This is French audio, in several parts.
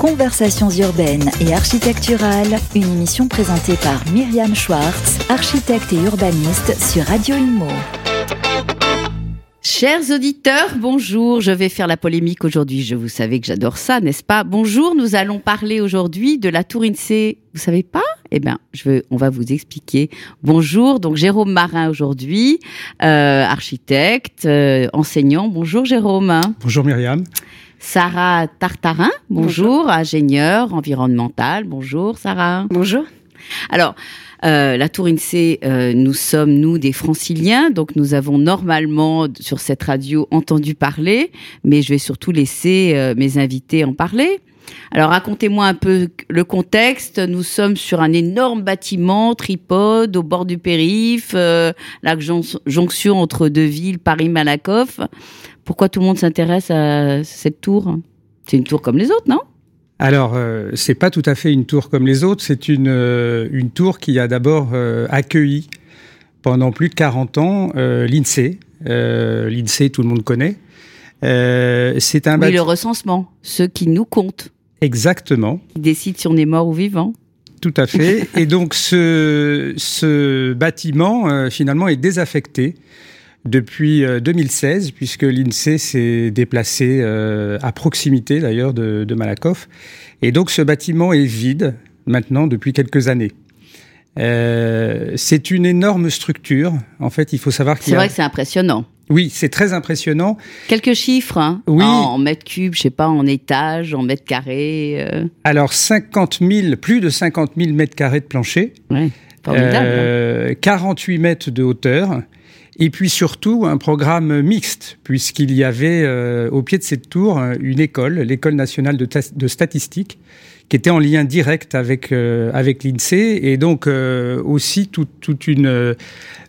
Conversations urbaines et architecturales, une émission présentée par Myriam Schwartz, architecte et urbaniste sur Radio Inmo. Chers auditeurs, bonjour. Je vais faire la polémique aujourd'hui. Je vous savez que j'adore ça, n'est-ce pas? Bonjour. Nous allons parler aujourd'hui de la Tour INSEE. Vous savez pas? Eh bien, je veux, on va vous expliquer. Bonjour. Donc Jérôme Marin aujourd'hui, euh, architecte, euh, enseignant. Bonjour Jérôme. Bonjour Myriam. Sarah Tartarin. Bonjour, ingénieure environnementale. Bonjour Sarah. Bonjour. Alors. Euh, la Tour INSEE, euh, nous sommes, nous, des franciliens, donc nous avons normalement sur cette radio entendu parler, mais je vais surtout laisser euh, mes invités en parler. Alors racontez-moi un peu le contexte. Nous sommes sur un énorme bâtiment tripode au bord du périph, la jonction entre deux villes, Paris-Malakoff. Pourquoi tout le monde s'intéresse à cette tour? C'est une tour comme les autres, non? Alors, euh, c'est pas tout à fait une tour comme les autres. C'est une, euh, une tour qui a d'abord euh, accueilli pendant plus de 40 ans euh, l'INSEE. L'INSEE, tout le monde connaît. c'est un oui, le recensement, ceux qui nous comptent. Exactement. Qui décident si on est mort ou vivant. Tout à fait. Et donc, ce, ce bâtiment, finalement, est désaffecté depuis 2016, euh, puisque l'INSEE s'est déplacé euh, à proximité d'ailleurs de, de Malakoff. Et donc ce bâtiment est vide maintenant depuis quelques années. Euh, c'est une énorme structure. En fait, il faut savoir qu'il C'est vrai que c'est impressionnant. Oui, c'est très impressionnant. Quelques chiffres, hein oui. en, mètres cubes, je sais pas, en étage, en mètres carrés. Euh... Alors 50 000, plus de 50 000 mètres carrés de plancher. Ouais, formidable. Euh, 48 mètres de hauteur et puis surtout un programme mixte, puisqu'il y avait euh, au pied de cette tour une école, l'école nationale de, statistique, qui était en lien direct avec euh, avec l'INSEE, et donc euh, aussi toute, une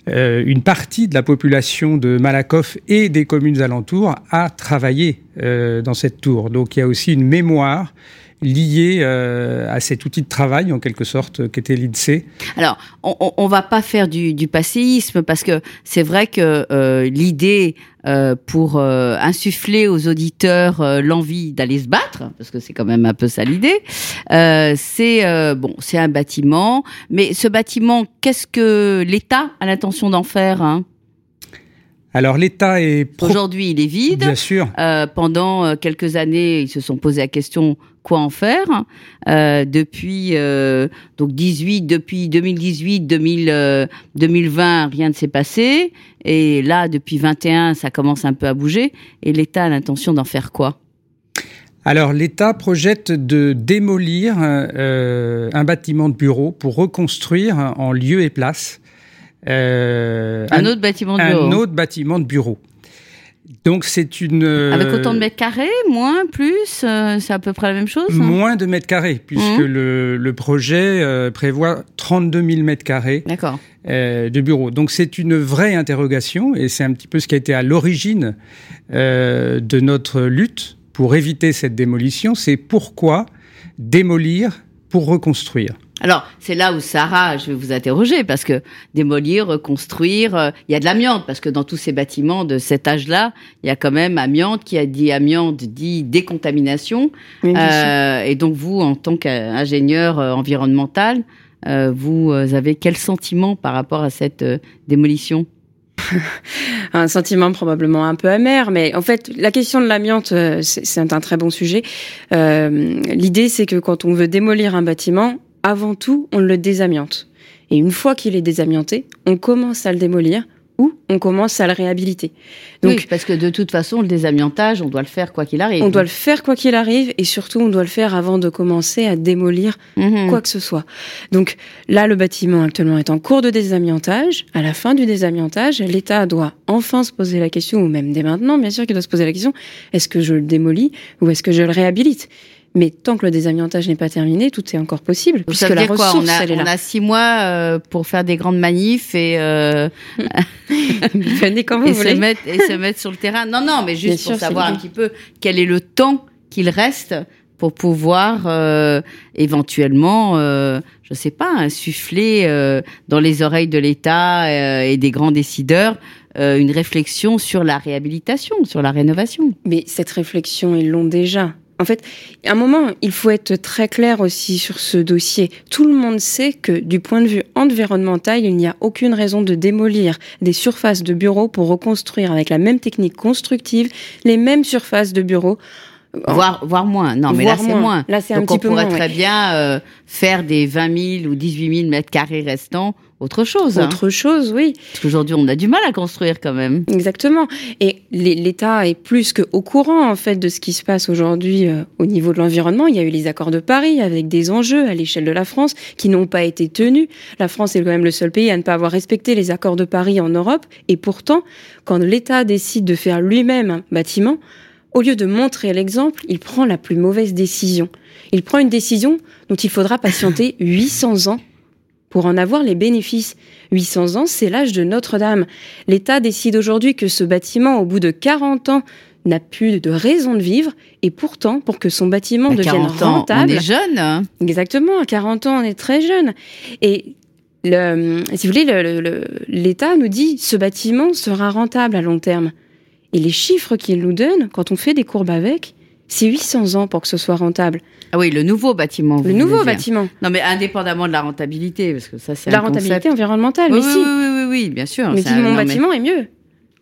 euh, une partie de la population de Malakoff et des communes alentours a travaillé euh, dans cette tour. Donc il y a aussi une mémoire lié euh, à cet outil de travail en quelque sorte qu'était l'INSEE Alors, on, on va pas faire du, du passéisme parce que c'est vrai que euh, l'idée euh, pour euh, insuffler aux auditeurs euh, l'envie d'aller se battre, parce que c'est quand même un peu ça l'idée. c'est bon, c'est un bâtiment, mais ce bâtiment, qu'est-ce que l'État a l'intention d'en faire hein? Alors l'État est pro... aujourd'hui il est vide. Bien sûr. Euh, pendant quelques années, ils se sont posé la question quoi en faire? Euh, depuis euh, donc 18, depuis 2018, 2000, 2020, rien ne s'est passé. Et là, depuis 21, ça commence un peu à bouger. Et l'État a l'intention d'en faire quoi? Alors l'État projette de démolir euh, un bâtiment de bureau pour reconstruire en lieu et place euh, un, un, autre bâtiment de bureau. Un autre bâtiment de bureau. Donc c'est une... Avec autant de mètres carrés, moins, plus, euh, c'est à peu près la même chose hein? Moins de mètres carrés, puisque mmh. le, le, projet euh, prévoit 32 000 mètres carrés euh, de bureaux. Donc c'est une vraie interrogation, et c'est un petit peu ce qui a été à l'origine euh, de notre lutte pour éviter cette démolition, c'est pourquoi démolir pour reconstruire. Alors, c'est là où Sarah, je vais vous interroger, parce que démolir, reconstruire, euh, il y a de l'amiante, parce que dans tous ces bâtiments de cet âge-là, il y a quand même amiante, qui a dit amiante, dit décontamination. Oui, euh, et donc, vous, en tant qu'ingénieur euh, environnemental, euh, vous avez quel sentiment par rapport à cette euh, démolition? Un sentiment probablement un peu amer, mais en fait, la question de l'amiante, c'est un très bon sujet. Euh, L'idée, c'est que quand on veut démolir un bâtiment, avant tout, on le désamiante. Et une fois qu'il est désamianté, on commence à le démolir ou on commence à le réhabiliter. Donc, oui, parce que de toute façon, le désamiantage, on doit le faire quoi qu'il arrive. On doit le faire quoi qu'il arrive, et surtout, on doit le faire avant de commencer à démolir mmh. quoi que ce soit. Donc là, le bâtiment actuellement est en cours de désamiantage. À la fin du désamiantage, l'État doit enfin se poser la question, ou même dès maintenant, bien sûr, qu'il doit se poser la question est-ce que je le démolis ou est-ce que je le réhabilite? Mais tant que le désamiantage n'est pas terminé, tout est encore possible. Puisque la ressource, quoi? On a, elle est là. On a six mois euh, pour faire des grandes manifs et euh... venez quand vous et voulez se mettre et se mettre sur le terrain. Non, non, mais juste Bien pour sûr, savoir un petit peu quel est le temps qu'il reste pour pouvoir euh, éventuellement, euh, je sais pas, insuffler euh, dans les oreilles de l'État et des grands décideurs une réflexion sur la réhabilitation, sur la rénovation. Mais cette réflexion, ils l'ont déjà En fait, à un moment, il faut être très clair aussi sur ce dossier. Tout le monde sait que du point de vue environnemental, il n'y a aucune raison de démolir des surfaces de bureaux pour reconstruire avec la même technique constructive les mêmes surfaces de bureaux Voire, voire moins. Non, mais là, c'est moins. Là, c'est un petit on peu pourrait moins, très ouais. bien euh, faire des 20 000 ou 18 000 mètres carrés restants autre chose. hein. Autre chose, oui. Parce qu'aujourd'hui, on a du mal à construire quand même. Exactement. Et l'État est plus qu'au courant, en fait, de ce qui se passe aujourd'hui euh, au niveau de l'environnement. Il y a eu les accords de Paris avec des enjeux à l'échelle de la France qui n'ont pas été tenus. La France est quand même le seul pays à ne pas avoir respecté les accords de Paris en Europe. Et pourtant, quand l'État décide de faire lui-même un bâtiment, au lieu de montrer l'exemple, il prend la plus mauvaise décision. Il prend une décision dont il faudra patienter 800 ans pour en avoir les bénéfices. 800 ans, c'est l'âge de Notre-Dame. L'État décide aujourd'hui que ce bâtiment, au bout de 40 ans, n'a plus de raison de vivre, et pourtant, pour que son bâtiment À devienne 40 ans, rentable, on est jeune. hein. exactement, à 40 ans, on est très jeune. Et le, si vous voulez, le- le- le- l'État nous dit ce bâtiment sera rentable à long terme. Et les chiffres qu'il nous donne, quand on fait des courbes avec, c'est 800 ans pour que ce soit rentable. Ah oui, le nouveau bâtiment. vous Le nouveau bâtiment, Non, mais indépendamment de la rentabilité, parce que ça, c'est la un rentabilité concept. environnementale, Oui, mais oui, si. oui, oui, oui, bien sûr. mais si mon non, mais- bâtiment est mieux,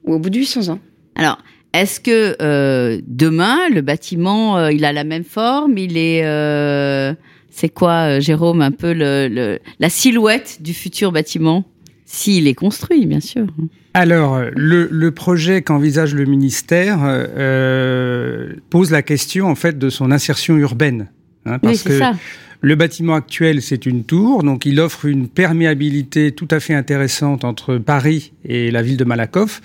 ou au bout de 800 ans. Alors, est-ce que euh, demain, le bâtiment, euh, il a la même forme? Il est. euh, c'est quoi, Jérôme, un peu le, le- la silhouette du futur bâtiment? S'il est construit, bien sûr. Alors, le, le projet qu'envisage le ministère euh, euh, pose la question en fait de son insertion urbaine. hein, Oui, parce c'est que ça. le bâtiment actuel, c'est une tour, donc il offre une perméabilité tout à fait intéressante entre Paris et la ville de Malakoff.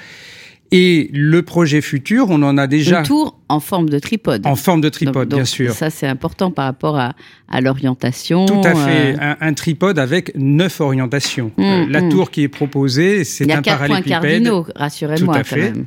Et le projet futur, on en a déjà Une tour en forme de tripode. en forme de tripode, donc, bien sûr. Ça, c'est important par rapport à, à l'orientation. Tout à fait, euh, un, un tripode avec neuf orientations. Mm, Euh, la mm. tour qui est proposée, c'est il y a un quatre points parallélépipède. cardinaux, rassurez-moi Tout à quand fait. même.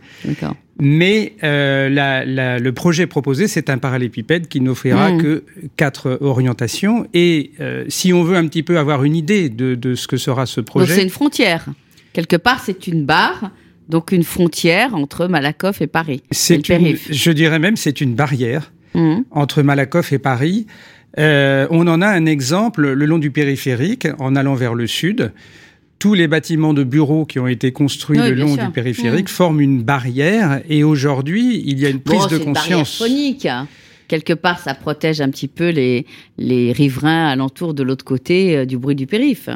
Mais euh, la- la- le projet proposé, c'est un parallélépipède qui n'offrira Mm. que quatre orientations. Et si on veut un petit peu avoir une idée de, de ce que sera ce Donc c'est projet, une frontière. Quelque part, c'est une barre, donc une frontière entre Malakoff et Paris. c'est je dirais même, c'est une barrière Mhm. entre Malakoff et Paris. Euh, on en a un exemple le long du périphérique, en allant vers le sud. Tous les bâtiments de bureaux qui ont été construits Oui, le long sûr. du périphérique forment une barrière. Et aujourd'hui, il y a une prise Bon, de c'est une barrière conscience. phonique. Quelque part, ça protège un petit peu les, les riverains alentours de l'autre côté euh, du bruit du périph.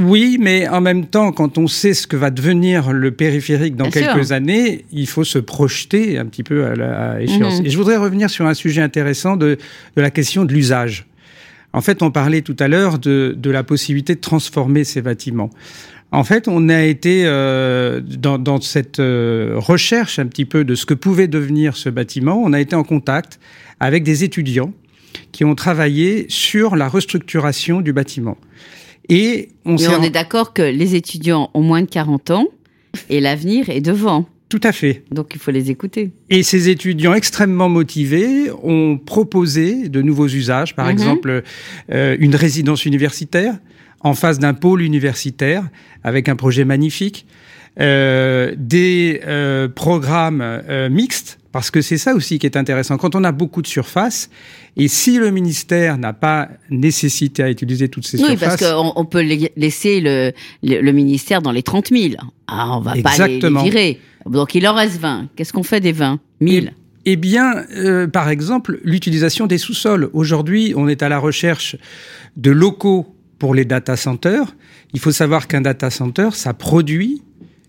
Oui, mais en même temps, quand on sait ce que va devenir le périphérique dans Bien quelques sûr. années, il faut se projeter un petit peu à, la, à échéance. Mhm. Et je voudrais revenir sur un sujet intéressant de, de la question de l'usage. En fait, on parlait tout à l'heure de, de la possibilité de transformer ces bâtiments. En fait, on a été euh, dans, dans cette euh, recherche un petit peu de ce que pouvait devenir ce bâtiment. On a été en contact avec des étudiants qui ont travaillé sur la restructuration du bâtiment. Et on Mais s'est on est d'accord que les étudiants ont moins de 40 ans et l'avenir est devant. Tout à fait. Donc il faut les écouter. Et ces étudiants extrêmement motivés ont proposé de nouveaux usages, par Mhm. exemple euh, une résidence universitaire en face d'un pôle universitaire avec un projet magnifique, euh, des euh, programmes mixtes, parce que c'est ça aussi qui est intéressant. Quand on a beaucoup de surface, et si le ministère n'a pas nécessité à utiliser toutes ces Oui, surfaces, parce qu'on on peut la- laisser le, le, le ministère dans les 30 000. Ah, on va pas les, les Exactement. virer. Donc il en reste 20. Qu'est-ce qu'on fait des 20 000 Eh bien, euh, par exemple, l'utilisation des sous-sols. Aujourd'hui, on est à la recherche de locaux pour les data centers. Il faut savoir qu'un data center, ça produit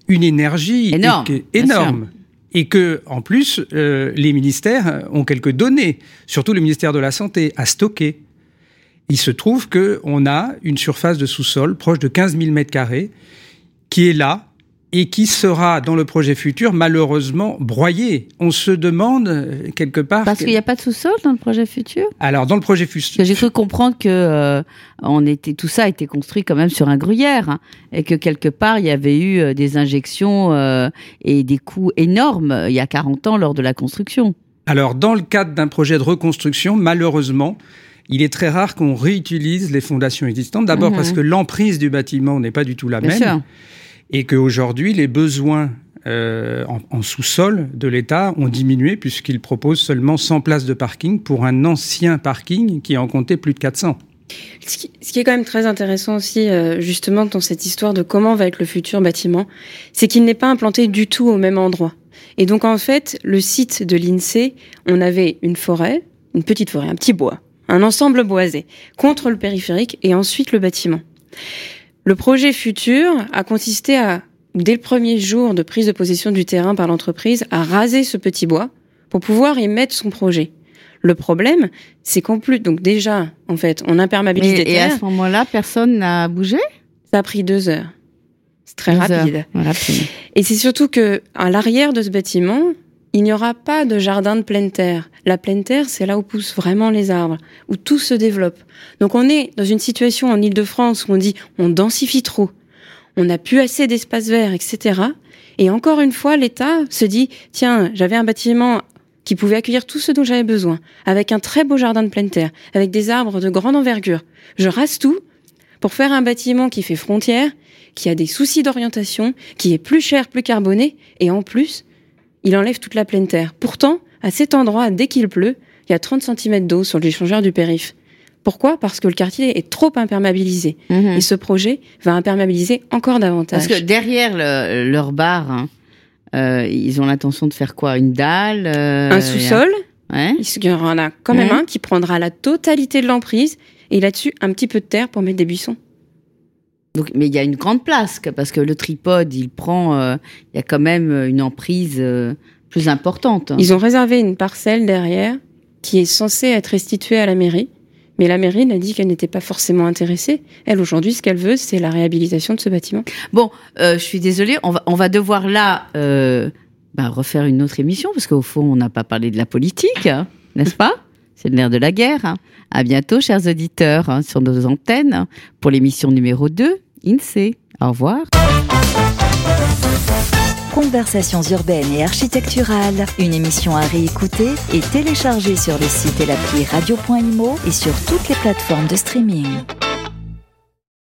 une énergie Énorme, et énorme. Et que, en plus, euh, les ministères ont quelques données, surtout le ministère de la Santé, à stocker. Il se trouve qu'on a une surface de sous-sol proche de 15 000 mètres carrés qui est là et qui sera dans le projet futur malheureusement broyée. On se demande euh, quelque part. Parce qu'il n'y a pas de sous-sol dans le projet futur? Alors dans le projet futur, j'ai cru comprendre que euh, on était, tout ça a été construit quand même sur un gruyère hein, et que quelque part il y avait eu euh, des injections euh, et des coûts énormes il y a 40 ans lors de la construction. alors dans le cadre d'un projet de reconstruction, malheureusement, il est très rare qu'on réutilise les fondations existantes. D'abord Mhm. parce que l'emprise du bâtiment n'est pas du tout la Bien même sûr. Et qu'aujourd'hui les besoins euh, en, sous-sol de l'État ont diminué puisqu'ils proposent seulement 100 places de parking pour un ancien parking qui en comptait plus de 400. Ce qui, est quand même très intéressant aussi, euh, justement, dans cette histoire de comment va être le futur bâtiment, c'est qu'il n'est pas implanté du tout au même endroit. Et donc, en fait, le site de l'INSEE, on avait une forêt, une petite forêt, un petit bois, un ensemble boisé, contre le périphérique et ensuite le bâtiment. Le projet futur a consisté à, dès le premier jour de prise de possession du terrain par l'entreprise, à raser ce petit bois pour pouvoir y mettre son projet. Le problème, c'est qu'en plus, donc déjà, en fait, on imperméabilise des terres. Et à ce moment-là, personne n'a bougé? Ça a pris deux heures. C'est très rapide. Et c'est surtout que à l'arrière de ce bâtiment, il n'y aura pas de jardin de pleine terre. La pleine terre, c'est là où poussent vraiment les arbres, où tout se développe. Donc on est dans une situation en Ile-de-France où on dit on densifie trop, on n'a plus assez d'espace vert, etc. Et encore une fois, l'État se dit tiens, j'avais un bâtiment qui pouvait accueillir tout ce dont j'avais besoin, avec un très beau jardin de pleine terre, avec des arbres de grande envergure. Je rase tout pour faire un bâtiment qui fait frontière, qui a des soucis d'orientation, qui est plus cher, plus carboné, et en plus, il enlève toute la pleine terre. Pourtant, à cet endroit, dès qu'il pleut, il y a 30 cm d'eau sur l'échangeur du périph. Pourquoi? Parce que le quartier est trop imperméabilisé. Mhm. Et ce projet va imperméabiliser encore davantage. Parce que derrière leur bar, hein, euh, ils ont l'intention de faire quoi? Une dalle euh, Un sous-sol ouais. Il y en a quand même un qui prendra la totalité de l'emprise et là-dessus un petit peu de terre pour mettre des buissons. Donc, mais il y a une grande place parce que le tripode, il prend, euh, il y a quand même une emprise euh, plus importante. Ils ont réservé une parcelle derrière qui est censée être restituée à la mairie, mais la mairie n'a dit qu'elle n'était pas forcément intéressée. Elle aujourd'hui, ce qu'elle veut, c'est la réhabilitation de ce bâtiment. Bon, euh, je suis désolée, on va, on va devoir là bah, refaire une autre émission parce qu'au fond, on n'a pas parlé de la politique, hein, n'est-ce pas? C'est le nerf de la guerre. Hein. À bientôt, chers auditeurs, hein, sur nos antennes pour l'émission numéro 2 INSEE. Au revoir. Conversations urbaines et architecturales, une émission à réécouter et télécharger sur le site et l'appli radio.imo et sur toutes les plateformes de streaming.